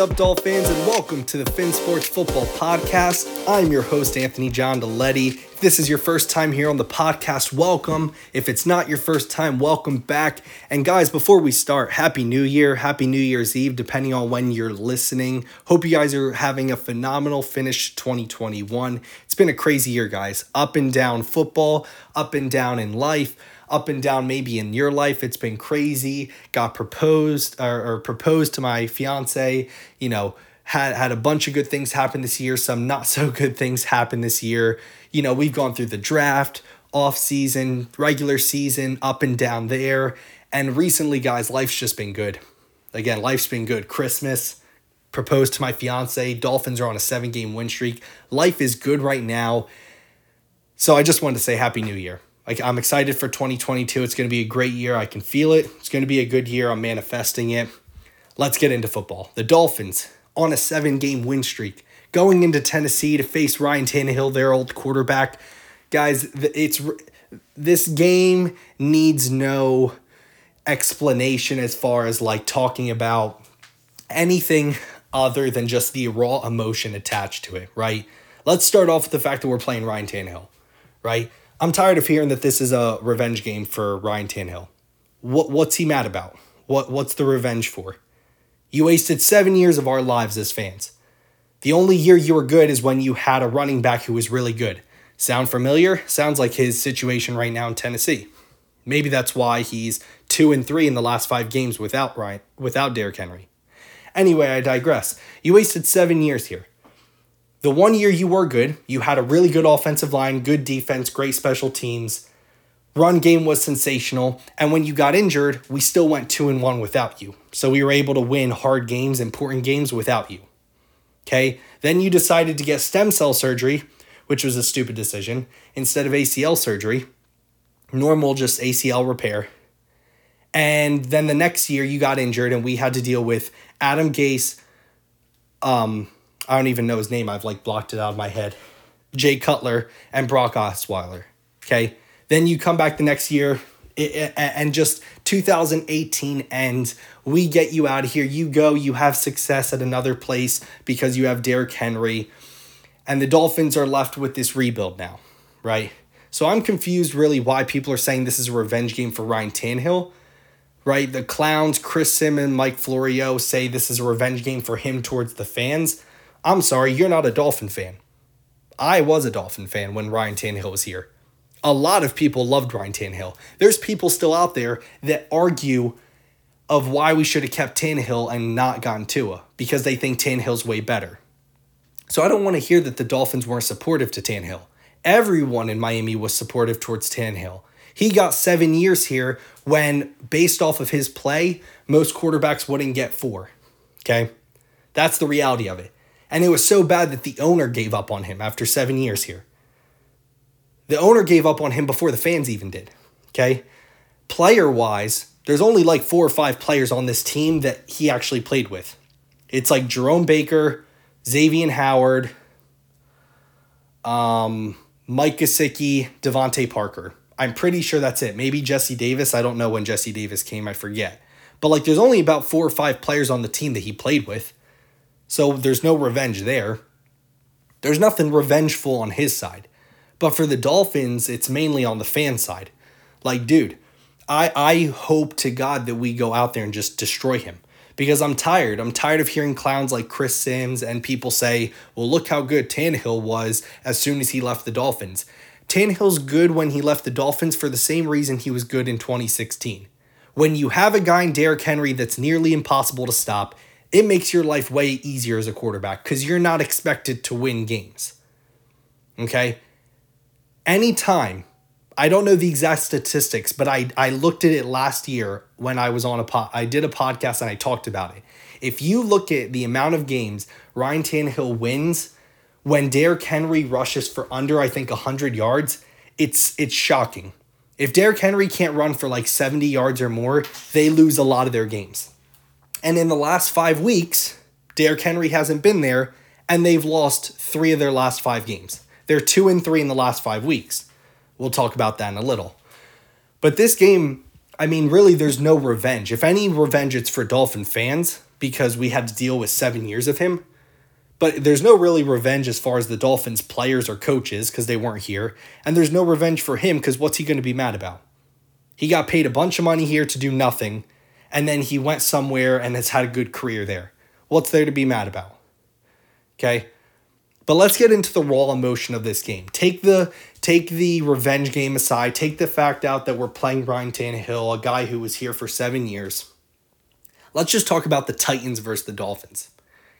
Up, Dolphins, and welcome to the Fin Sports Football Podcast. I'm your host, Anthony John Deletti. If this is your first time here on the podcast, welcome. If it's not your first time, welcome back. And guys, before we start, Happy New Year, Happy New Year's Eve, depending on when you're listening. Hope you guys are having a phenomenal finish 2021. It's been a crazy year, guys. Up and down football, up and down in life up and down maybe in your life. It's been crazy. Got proposed or, or proposed to my fiance you know had had a bunch of good things happen this year some not so good things happen this year. You know we've gone through the draft off season regular season up and down there. And recently guys life's just been good. Again life's been good. Christmas proposed to my fiance. Dolphins are on a seven game win streak. Life is good right now. So i just wanted to say happy new year like I'm excited for 2022. It's going to be a great year. I can feel it. It's going to be a good year. I'm manifesting it. Let's get into football. The Dolphins on a seven game win streak, going into Tennessee to face Ryan Tannehill, their old quarterback. Guys, it's this game needs no explanation as far as like talking about anything other than just the raw emotion attached to it, right? Let's start off with the fact that we're playing Ryan Tannehill, right? I'm tired of hearing that this is a revenge game for Ryan Tannehill. What what's he mad about? What what's the revenge for? You wasted seven years of our lives as fans. The only year you were good is when you had a running back who was really good. Sound familiar? Sounds like his situation right now in Tennessee. Maybe that's why he's two and three in the last five games without Ryan, without Derrick Henry. Anyway, I digress. You wasted seven years here. The one year you were good, you had a really good offensive line, good defense, great special teams. Run game was sensational, and when you got injured, we still went 2 and 1 without you. So we were able to win hard games, important games without you. Okay? Then you decided to get stem cell surgery, which was a stupid decision, instead of ACL surgery. Normal just ACL repair. And then the next year you got injured and we had to deal with Adam Gase um I don't even know his name. I've like blocked it out of my head. Jay Cutler and Brock Osweiler. Okay. Then you come back the next year and just 2018 ends. We get you out of here. You go, you have success at another place because you have Derrick Henry. And the Dolphins are left with this rebuild now, right? So I'm confused really why people are saying this is a revenge game for Ryan Tannehill, right? The clowns, Chris Simmons, Mike Florio say this is a revenge game for him towards the fans. I'm sorry, you're not a Dolphin fan. I was a Dolphin fan when Ryan Tannehill was here. A lot of people loved Ryan Tannehill. There's people still out there that argue of why we should have kept Tannehill and not gotten Tua because they think Tannehill's way better. So I don't want to hear that the Dolphins weren't supportive to Tannehill. Everyone in Miami was supportive towards Tannehill. He got seven years here when, based off of his play, most quarterbacks wouldn't get four. Okay? That's the reality of it. And it was so bad that the owner gave up on him after seven years here. The owner gave up on him before the fans even did. Okay? Player wise, there's only like four or five players on this team that he actually played with. It's like Jerome Baker, Xavier Howard, um, Mike Gesicki, DeVante Parker. I'm pretty sure that's it. Maybe Jesse Davis. I don't know when Jesse Davis came. I forget. But like, there's only about four or five players on the team that he played with. So there's no revenge there. There's nothing revengeful on his side. But for the Dolphins, it's mainly on the fan side. Like, dude, I, I hope to God that we go out there and just destroy him because I'm tired. I'm tired of hearing clowns like Chris Sims and people say, well, look how good Tannehill was as soon as he left the Dolphins. Tannehill's good when he left the Dolphins for the same reason he was good in 2016. When you have a guy in Derrick Henry that's nearly impossible to stop, it makes your life way easier as a quarterback because you're not expected to win games. Okay? Anytime, I don't know the exact statistics, but I, I looked at it last year when I was on a pod. I did a podcast and I talked about it. If you look at the amount of games Ryan Tannehill wins when Derrick Henry rushes for under, I think, 100 yards, it's it's shocking. If Derrick Henry can't run for like 70 yards or more, they lose a lot of their games. And in the last five weeks, Derrick Henry hasn't been there, and they've lost three of their last five games. They're two and three in the last five weeks. We'll talk about that in a little. But this game, I mean, really, there's no revenge. If any revenge, it's for Dolphin fans. because we had to deal with seven years of him. But there's no really revenge as far as the Dolphins players or coaches because they weren't here. And there's no revenge for him because what's he going to be mad about? He got paid a bunch of money here to do nothing. And then he went somewhere and has had a good career there. What's there to be mad about? Okay. But let's get into the raw emotion of this game. Take the take the revenge game aside. Take the fact out that we're playing Ryan Tannehill, a guy who was here for seven years. Let's just talk about the Titans versus the Dolphins.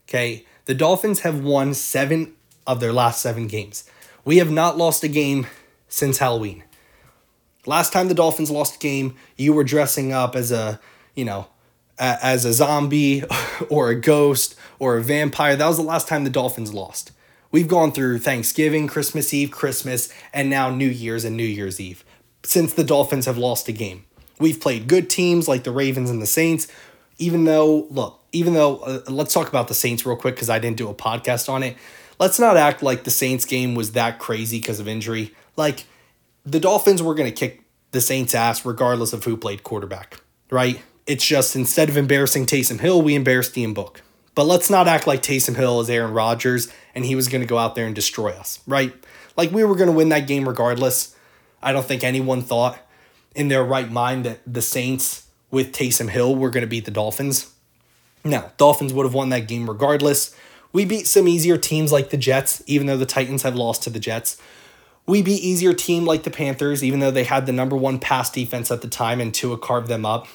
Okay, the Dolphins have won seven of their last seven games. We have not lost a game since Halloween. Last time the Dolphins lost a game, you were dressing up as a, you know, as a zombie or a ghost or a vampire. That was the last time the Dolphins lost. We've gone through Thanksgiving, Christmas Eve, Christmas, and now New Year's and New Year's Eve since the Dolphins have lost a game. We've played good teams like the Ravens and the Saints, even though, look, even though, uh, let's talk about the Saints real quick because I didn't do a podcast on it. Let's not act like the Saints game was that crazy because of injury. Like, the Dolphins were going to kick the Saints' ass regardless of who played quarterback, right? It's just instead of embarrassing Taysom Hill, we embarrassed Ian Book. But let's not act like Taysom Hill is Aaron Rodgers and he was going to go out there and destroy us, right? Like we were going to win that game regardless. I don't think anyone thought in their right mind that the Saints with Taysom Hill were going to beat the Dolphins. No, Dolphins would have won that game regardless. We beat some easier teams like the Jets, even though the Titans have lost to the Jets. We beat easier team like the Panthers, even though they had the number one pass defense at the time and Tua carved them up.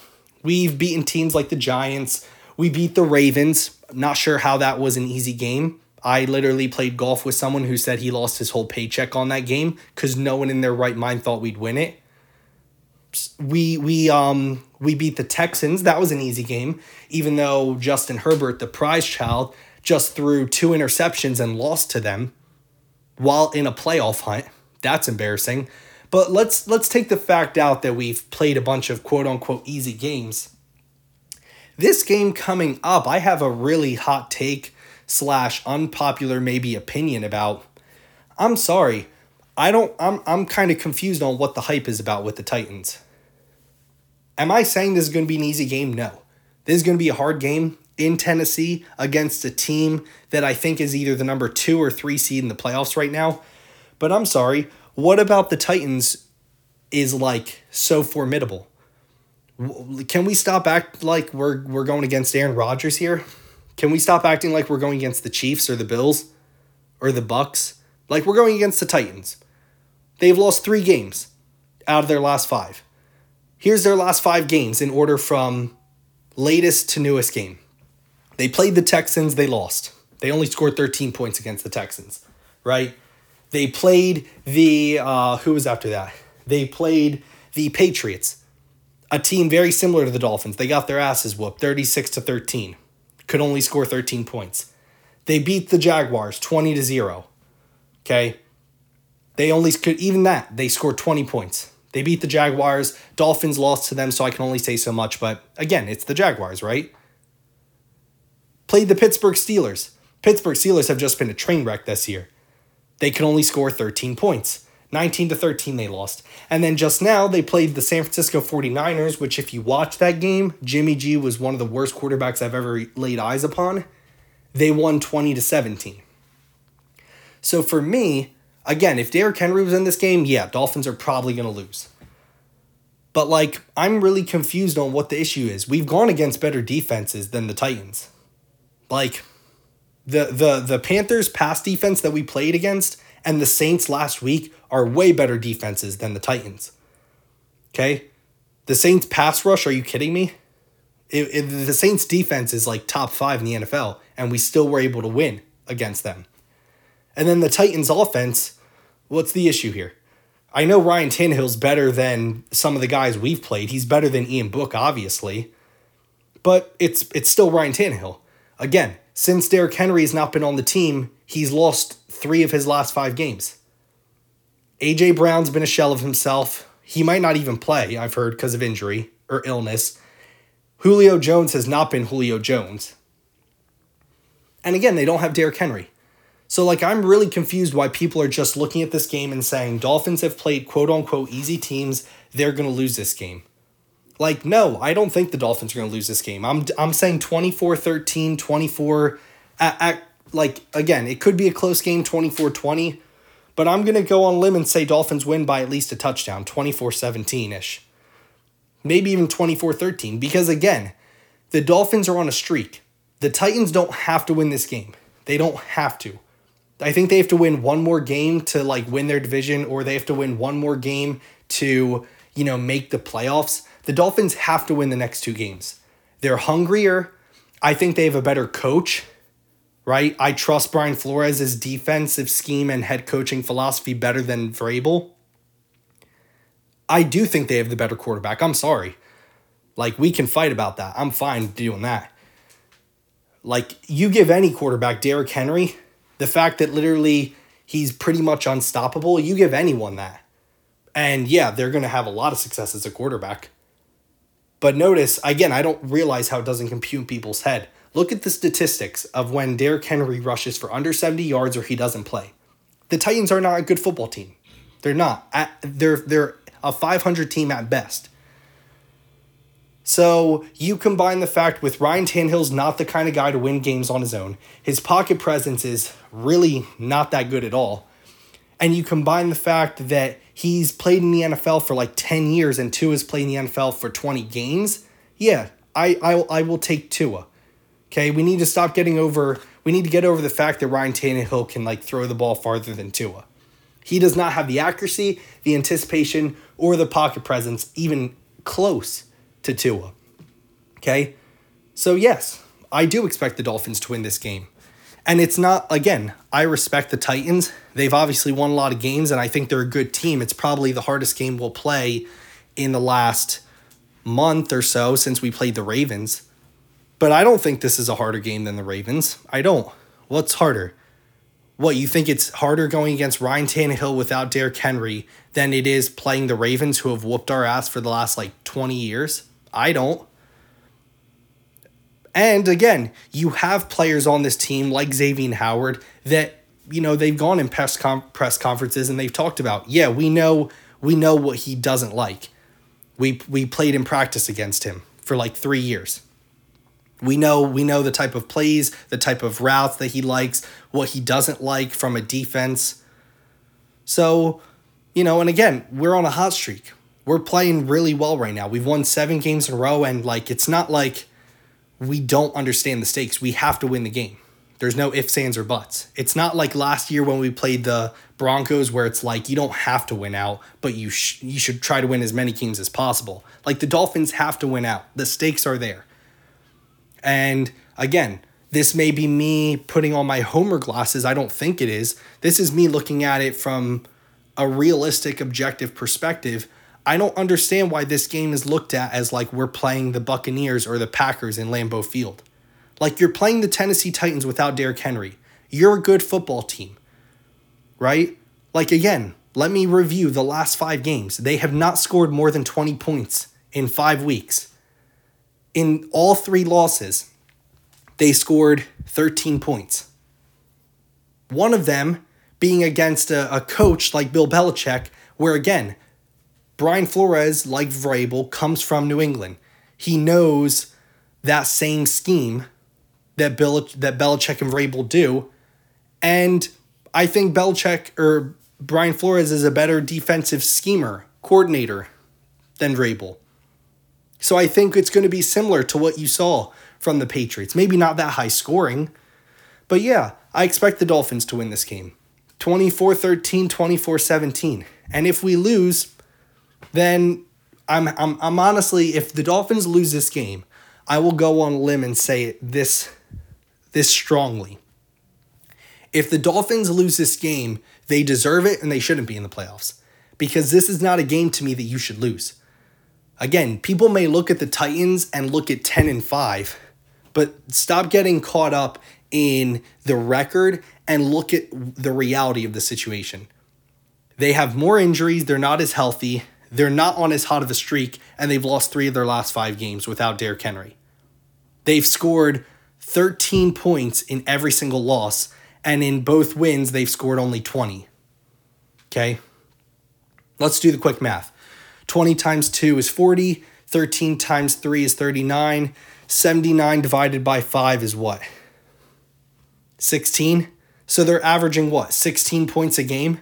We've beaten teams like the Giants. We beat the Ravens. Not sure how that was an easy game. I literally played golf with someone who said he lost his whole paycheck on that game because no one in their right mind thought we'd win it. We we um we beat the Texans. That was an easy game, even though Justin Herbert, the prize child, just threw two interceptions and lost to them while in a playoff hunt. That's embarrassing. But let's let's take the fact out that we've played a bunch of quote unquote easy games this game coming up, I have a really hot take slash unpopular maybe opinion about. I'm sorry. I don't I'm I'm kind of confused on what the hype is about with the Titans. Am I saying this is going to be an easy game? No. This is going to be a hard game in Tennessee against a team that I think is either the number 2 or 3 seed in the playoffs right now. But I'm sorry, what about the Titans is like so formidable? Can we stop act like we're we're going against Aaron Rodgers here? Can we stop acting like we're going against the Chiefs or the Bills or the Bucs? Like we're going against the Titans. They've lost 3 games out of their last 5. Here's their last 5 games in order from latest to newest game. They played the Texans, they lost. They only scored 13 points against the Texans, right? They played the uh who was after that? They played the Patriots a team very similar to the Dolphins. They got their asses whooped 36 to 13. Could only score 13 points. They beat the Jaguars 20 to 0. Okay? They only could even that, they scored 20 points. They beat the Jaguars. Dolphins lost to them, so I can only say so much, but again, it's the Jaguars, right? Played the Pittsburgh Steelers. Pittsburgh Steelers have just been a train wreck this year. They can only score 13 points. 19 to 13 they lost. And then just now they played the San Francisco 49ers, which if you watch that game, Jimmy G was one of the worst quarterbacks I've ever laid eyes upon. They won 20 to 17. So for me, again, if Derrick Henry was in this game, yeah, Dolphins are probably going to lose. But like I'm really confused on what the issue is. We've gone against better defenses than the Titans. Like the the the Panthers pass defense that we played against and the Saints last week are way better defenses than the Titans. Okay? The Saints pass rush, are you kidding me? It, it, the Saints defense is like top five in the NFL, and we still were able to win against them. And then the Titans offense, what's the issue here? I know Ryan Tannehill's better than some of the guys we've played. He's better than Ian Book, obviously. But it's it's still Ryan Tannehill. Again, since Derrick Henry has not been on the team, he's lost three of his last five games. AJ Brown's been a shell of himself. He might not even play, I've heard, because of injury or illness. Julio Jones has not been Julio Jones. And again, they don't have Derrick Henry. So, like, I'm really confused why people are just looking at this game and saying Dolphins have played quote unquote easy teams. They're going to lose this game. Like, no, I don't think the Dolphins are going to lose this game. I'm, I'm saying 24 13, 24. At, at, like, again, it could be a close game, 24 20, but I'm going to go on limb and say Dolphins win by at least a touchdown, 24 17 ish. Maybe even 24 13, because again, the Dolphins are on a streak. The Titans don't have to win this game. They don't have to. I think they have to win one more game to like win their division or they have to win one more game to, you know, make the playoffs. The Dolphins have to win the next two games. They're hungrier. I think they have a better coach, right? I trust Brian Flores' defensive scheme and head coaching philosophy better than Vrabel. I do think they have the better quarterback. I'm sorry. Like, we can fight about that. I'm fine doing that. Like, you give any quarterback, Derrick Henry, the fact that literally he's pretty much unstoppable, you give anyone that. And yeah, they're going to have a lot of success as a quarterback. But notice, again, I don't realize how it doesn't compute in people's head. Look at the statistics of when Derrick Henry rushes for under 70 yards or he doesn't play. The Titans are not a good football team. They're not. at They're, they're a 500 team at best. So you combine the fact with Ryan Tannehill's not the kind of guy to win games on his own. His pocket presence is really not that good at all. And you combine the fact that he's played in the NFL for like 10 years and Tua has played in the NFL for 20 games. Yeah, I, I, I will take Tua. Okay, we need to stop getting over, we need to get over the fact that Ryan Tannehill can like throw the ball farther than Tua. He does not have the accuracy, the anticipation, or the pocket presence even close to Tua. Okay? So, yes, I do expect the Dolphins to win this game. And it's not, again, I respect the Titans. They've obviously won a lot of games, and I think they're a good team. It's probably the hardest game we'll play in the last month or so since we played the Ravens. But I don't think this is a harder game than the Ravens. I don't. What's harder? What, you think it's harder going against Ryan Tannehill without Derrick Henry than it is playing the Ravens who have whooped our ass for the last like 20 years? I don't. And again, you have players on this team like Xavier Howard that you know they've gone in press com- press conferences and they've talked about. Yeah, we know we know what he doesn't like. We we played in practice against him for like 3 years. We know we know the type of plays, the type of routes that he likes, what he doesn't like from a defense. So, you know, and again, we're on a hot streak. We're playing really well right now. We've won 7 games in a row and like it's not like we don't understand the stakes. We have to win the game. There's no ifs, ands, or buts. It's not like last year when we played the Broncos where it's like you don't have to win out, but you sh- you should try to win as many games as possible. Like the Dolphins have to win out. The stakes are there. And again, this may be me putting on my homer glasses. I don't think it is. This is me looking at it from a realistic objective perspective I don't understand why this game is looked at as like we're playing the Buccaneers or the Packers in Lambeau Field. Like you're playing the Tennessee Titans without Derrick Henry. You're a good football team, right? Like again, let me review the last five games. They have not scored more than 20 points in five weeks. In all three losses, they scored 13 points. One of them being against a, a coach like Bill Belichick, where again, Brian Flores, like Vrabel, comes from New England. He knows that same scheme that Bill that Belichick and Vrabel do, and I think Belichick or Brian Flores is a better defensive schemer coordinator than Vrabel. So I think it's going to be similar to what you saw from the Patriots. Maybe not that high scoring, but yeah, I expect the Dolphins to win this game. 24-13, 24-17. And if we lose, then I'm, I'm, I'm honestly, if the Dolphins lose this game, I will go on limb and say it this, this strongly. If the Dolphins lose this game, they deserve it and they shouldn't be in the playoffs because this is not a game to me that you should lose. Again, people may look at the Titans and look at 10 and 5, but stop getting caught up in the record and look at the reality of the situation. They have more injuries, they're not as healthy, they're not on as hot of a streak, and they've lost three of their last five games without Derrick Henry. They've scored 13 points in every single loss, and in both wins, they've scored only 20. Okay? Let's do the quick math. 20 times 2 is 40. 13 times 3 is 39. 79 divided by 5 is what? 16. So they're averaging what? 16 points a game?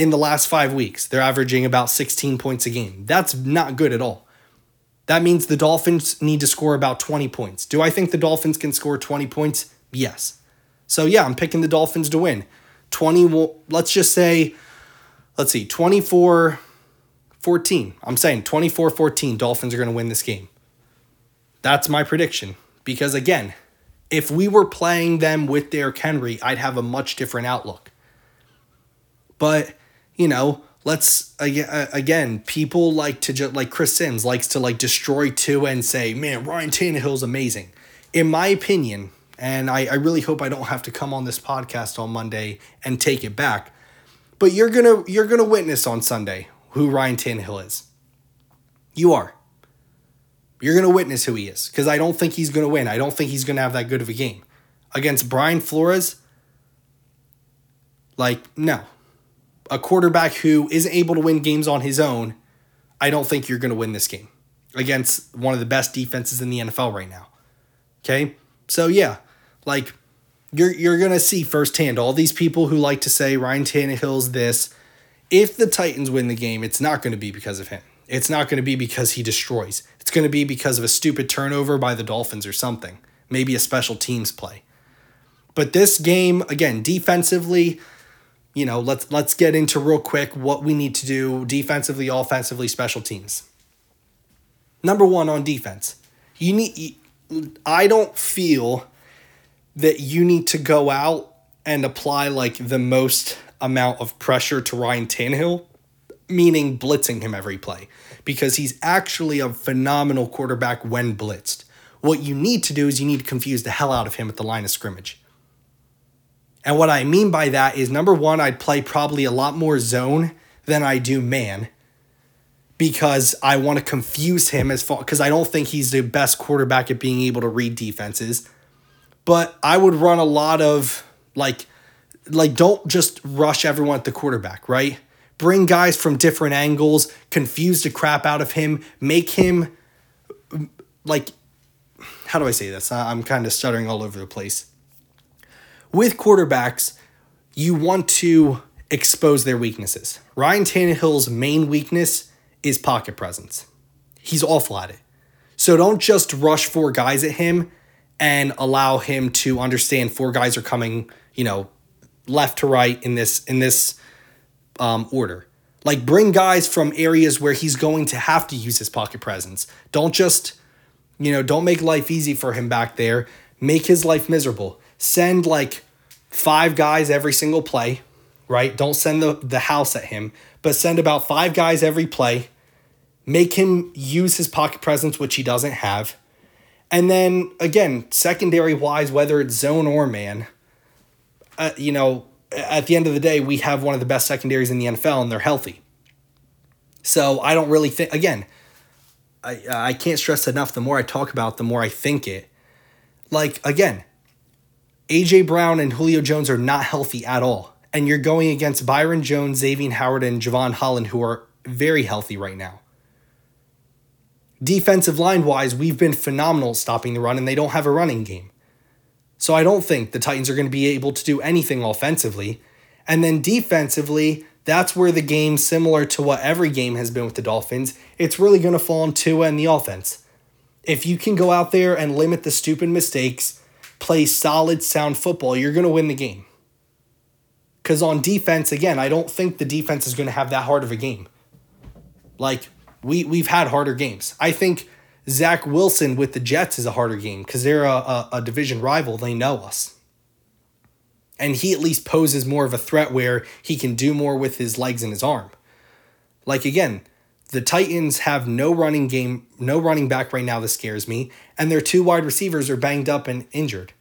In the last five weeks, they're averaging about 16 points a game. That's not good at all. That means the Dolphins need to score about 20 points. Do I think the Dolphins can score 20 points? Yes. So yeah, I'm picking the Dolphins to win. 20 let's just say let's see, 24 14. I'm saying 24 14 Dolphins are going to win this game. That's my prediction because again, if we were playing them with Derrick Henry, I'd have a much different outlook. But, you know, let's uh, again, people like to just like Chris Sims likes to like destroy Tua and say, man, Ryan Tannehill's amazing. In my opinion, and I, I really hope I don't have to come on this podcast on Monday and take it back. But you're gonna you're gonna witness on Sunday who Ryan Tannehill is. You are. You're gonna witness who he is because I don't think he's gonna win. I don't think he's gonna have that good of a game against Brian Flores. Like no, a quarterback who isn't able to win games on his own, I don't think you're going to win this game against one of the best defenses in the NFL right now. Okay? So yeah, like you're you're going to see firsthand all these people who like to say Ryan Tannehill's this. If the Titans win the game, it's not going to be because of him. It's not going to be because he destroys. It's going to be because of a stupid turnover by the Dolphins or something. Maybe a special teams play. But this game, again, defensively, you know, let's let's get into real quick what we need to do defensively, offensively, special teams. Number 1 on defense. You need I don't feel that you need to go out and apply like the most amount of pressure to Ryan Tannehill, meaning blitzing him every play, because he's actually a phenomenal quarterback when blitzed. What you need to do is you need to confuse the hell out of him at the line of scrimmage. And what I mean by that is number one, I'd play probably a lot more zone than I do man because I want to confuse him as far because I don't think he's the best quarterback at being able to read defenses. But I would run a lot of like like don't just rush everyone at the quarterback, right? Bring guys from different angles, confuse the crap out of him, make him like how do I say this? I'm kind of stuttering all over the place with quarterbacks, you want to expose their weaknesses. Ryan Tannehill's main weakness is pocket presence. He's awful at it. So don't just rush four guys at him and allow him to understand four guys are coming, you know, left to right in this in this um, order. Like bring guys from areas where he's going to have to use his pocket presence. Don't just, you know, don't make life easy for him back there. Make his life miserable send like five guys every single play, right? Don't send the, the house at him, but send about five guys every play. Make him use his pocket presence, which he doesn't have. And then again, secondary wise, whether it's zone or man, uh, you know, at the end of the day, we have one of the best secondaries in the NFL and they're healthy. So I don't really think, again, I, I can't stress enough the more I talk about, the more I think it. Like, again, AJ Brown and Julio Jones are not healthy at all. And you're going against Byron Jones, Xavier Howard, and Jevon Holland, who are very healthy right now. Defensive line wise, we've been phenomenal stopping the run, and they don't have a running game. So I don't think the Titans are going to be able to do anything offensively. And then defensively, that's where the game, similar to what every game has been with the Dolphins, it's really going to fall on Tua and the offense. If you can go out there and limit the stupid mistakes, play solid, sound football, you're going to win the game. Because on defense, again, I don't think the defense is going to have that hard of a game. Like, we, we've had harder games. I think Zach Wilson with the Jets is a harder game because they're a, a, a division rival. They know us. And he at least poses more of a threat where he can do more with his legs and his arm. Like, again, the Titans have no running game, no running back right now that scares me, and their two wide receivers are banged up and injured.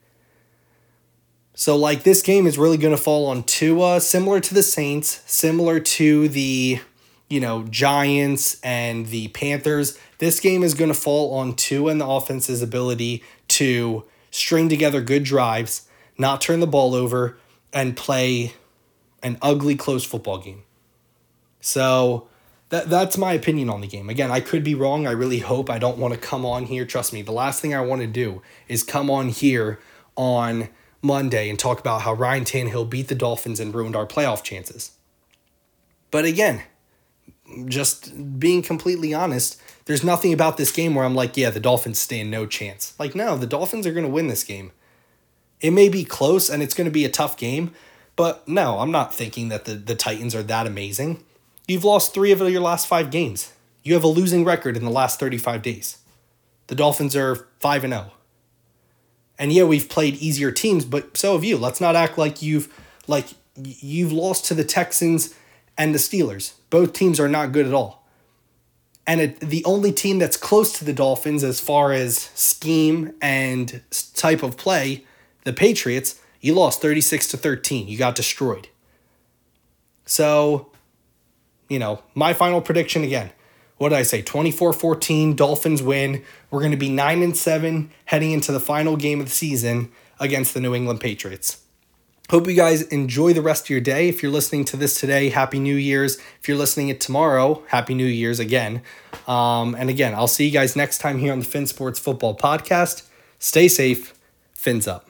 So like this game is really going to fall on Tua, similar to the Saints, similar to the you know Giants and the Panthers. This game is going to fall on Tua and the offense's ability to string together good drives, not turn the ball over, and play an ugly close football game. So that that's my opinion on the game. Again, I could be wrong. I really hope. I don't want to come on here. Trust me, the last thing I want to do is come on here on Monday and talk about how Ryan Tannehill beat the Dolphins and ruined our playoff chances. But again, just being completely honest, there's nothing about this game where I'm like, yeah, the Dolphins stand no chance. Like, no, the Dolphins are going to win this game. It may be close and it's going to be a tough game, but no, I'm not thinking that the, the Titans are that amazing. You've lost three of your last five games. You have a losing record in the last 35 days. The Dolphins are 5 and 0. And yeah, we've played easier teams, but so have you. Let's not act like you've like you've lost to the Texans and the Steelers. Both teams are not good at all. And it, the only team that's close to the Dolphins as far as scheme and type of play, the Patriots, you lost 36 to 13. You got destroyed. So you know, my final prediction again. What did I say? 24-14, Dolphins win. We're going to be 9 and 7 heading into the final game of the season against the New England Patriots. Hope you guys enjoy the rest of your day. If you're listening to this today, Happy New Year's. If you're listening it tomorrow, Happy New Year's again. Um, and again, I'll see you guys next time here on the Fin Sports Football Podcast. Stay safe. Fins up.